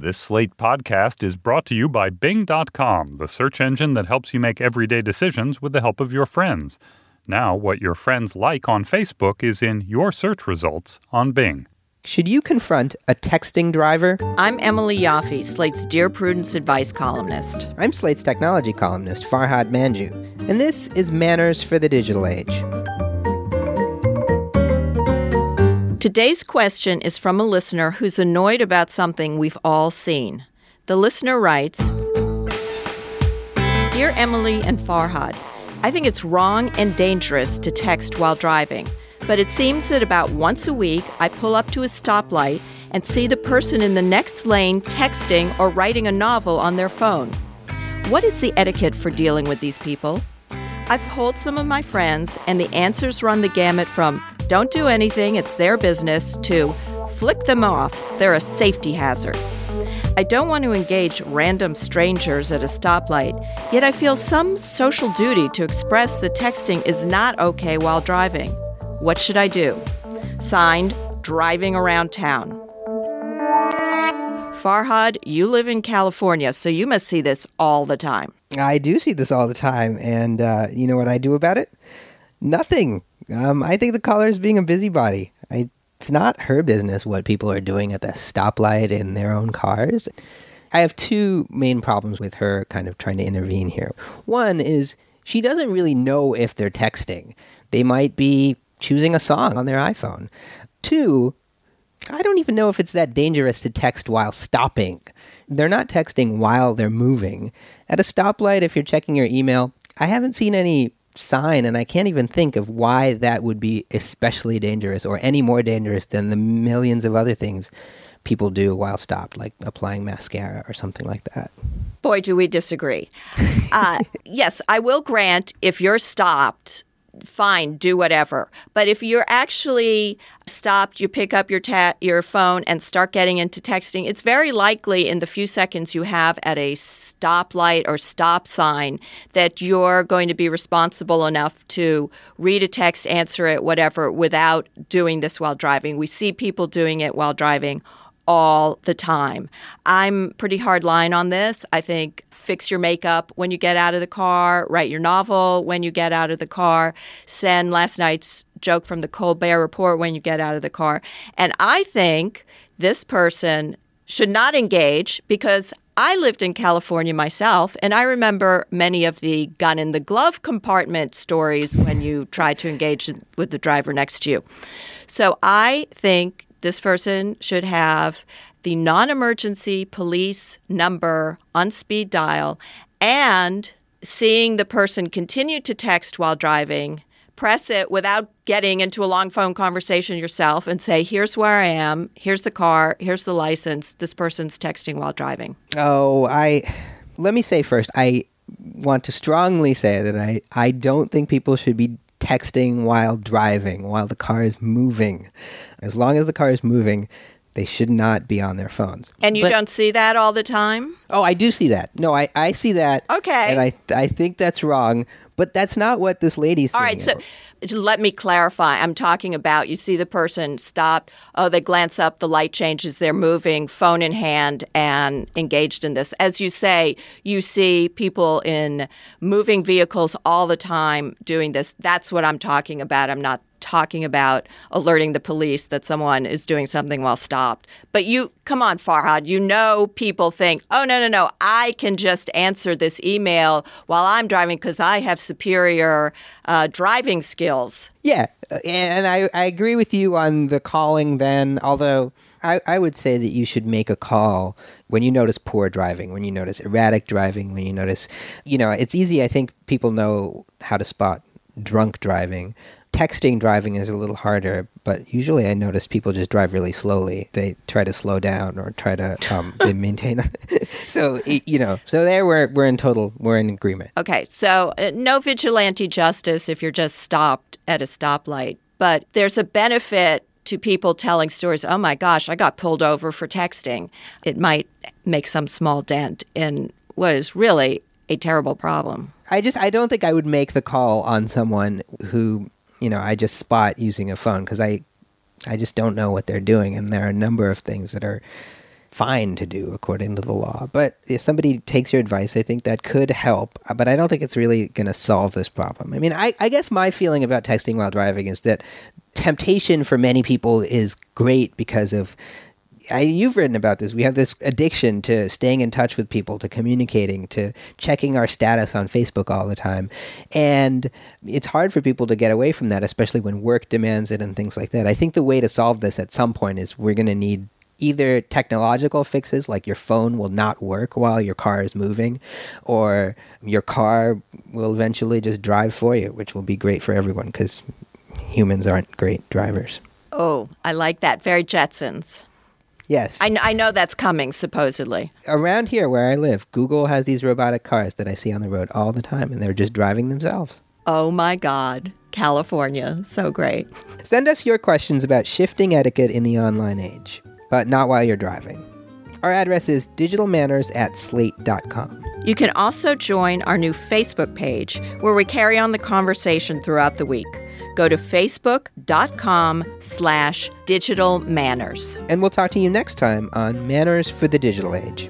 This Slate podcast is brought to you by Bing.com, the search engine that helps you make everyday decisions with the help of your friends. Now, what your friends like on Facebook is in your search results on Bing. Should you confront a texting driver? I'm Emily Yoffe, Slate's Dear Prudence advice columnist. I'm Slate's technology columnist, Farhad Manjoo, and this is Manners for the Digital Age. Today's question is from a listener who's annoyed about something we've all seen. The listener writes Dear Emily and Farhad, I think it's wrong and dangerous to text while driving, but it seems that about once a week I pull up to a stoplight and see the person in the next lane texting or writing a novel on their phone. What is the etiquette for dealing with these people? I've polled some of my friends, and the answers run the gamut from don't do anything, it's their business, to flick them off, they're a safety hazard. I don't want to engage random strangers at a stoplight, yet I feel some social duty to express that texting is not okay while driving. What should I do? Signed, Driving Around Town. Farhad, you live in California, so you must see this all the time. I do see this all the time, and uh, you know what I do about it? Nothing. Um, I think the caller is being a busybody. I, it's not her business what people are doing at the stoplight in their own cars. I have two main problems with her kind of trying to intervene here. One is she doesn't really know if they're texting. They might be choosing a song on their iPhone. Two, I don't even know if it's that dangerous to text while stopping. They're not texting while they're moving. At a stoplight, if you're checking your email, I haven't seen any sign, and I can't even think of why that would be especially dangerous or any more dangerous than the millions of other things people do while stopped, like applying mascara or something like that. Boy, do we disagree. Uh, yes, I will grant if you're stopped fine, do whatever. But if you're actually stopped, you pick up your ta- your phone and start getting into texting, it's very likely in the few seconds you have at a stoplight or stop sign that you're going to be responsible enough to read a text, answer it, whatever, without doing this while driving. We see people doing it while driving all the time. I'm pretty hard line on this. I think fix your makeup when you get out of the car, write your novel when you get out of the car, send last night's joke from the Colbert Report when you get out of the car. And I think this person should not engage because I lived in California myself, and I remember many of the gun in the glove compartment stories when you tried to engage with the driver next to you. So I think this person should have the non emergency police number on speed dial and seeing the person continue to text while driving, press it without getting into a long phone conversation yourself and say, here's where I am, here's the car, here's the license. This person's texting while driving. Oh, I let me say first, I want to strongly say that I, I don't think people should be texting while driving, while the car is moving. As long as the car is moving, they should not be on their phones. And you but, don't see that all the time? Oh, I do see that. No, I, I see that. Okay. And I, I think that's wrong. But that's not what this lady's. All right, so let me clarify. I'm talking about you see the person stop, oh, they glance up, the light changes, they're moving, phone in hand, and engaged in this. As you say, you see people in moving vehicles all the time doing this. That's what I'm talking about. I'm not talking about alerting the police that someone is doing something while stopped. But you, come on, Farhad, you know people think, oh, no, no, no, I can just answer this email while I'm driving because I have superior uh, driving skills. Yeah. And I, I agree with you on the calling then, although. I, I would say that you should make a call when you notice poor driving, when you notice erratic driving, when you notice, you know, it's easy. I think people know how to spot drunk driving texting driving is a little harder, but usually I notice people just drive really slowly. They try to slow down or try to um, they maintain. so you know, so there we're we're in total we're in agreement. Okay, so uh, no vigilante justice if you're just stopped at a stoplight, but there's a benefit to people telling stories. Oh my gosh, I got pulled over for texting. It might make some small dent in what is really a terrible problem. I just I don't think I would make the call on someone who you know, I just spot using a phone because I, I just don't know what they're doing, and there are a number of things that are fine to do according to the law. But if somebody takes your advice, I think that could help. Uh, but I don't think it's really going to solve this problem. I mean, I, I guess my feeling about texting while driving is that temptation for many people is great because of I, you've written about this. We have this addiction to staying in touch with people, to communicating, to checking our status on Facebook all the time. And it's hard for people to get away from that, especially when work demands it and things like that. I think the way to solve this at some point is we're going to need either technological fixes like your phone will not work while your car is moving or your car will eventually just drive for you which will be great for everyone because humans aren't great drivers Oh, I like that. Very Jetsons. Yes I, kn- I know that's coming, supposedly. around here where i live google has these robotic cars that i see on the road all the time and they're just driving themselves Oh my God. California. So great. Send us your questions about shifting etiquette in the online age, but not while you're driving. Our address is digitalmanners at slate.com. You can also join our new Facebook page where we carry on the conversation throughout the week. Go to facebook.com slash digital manners. And we'll talk to you next time on Manners for the Digital Age.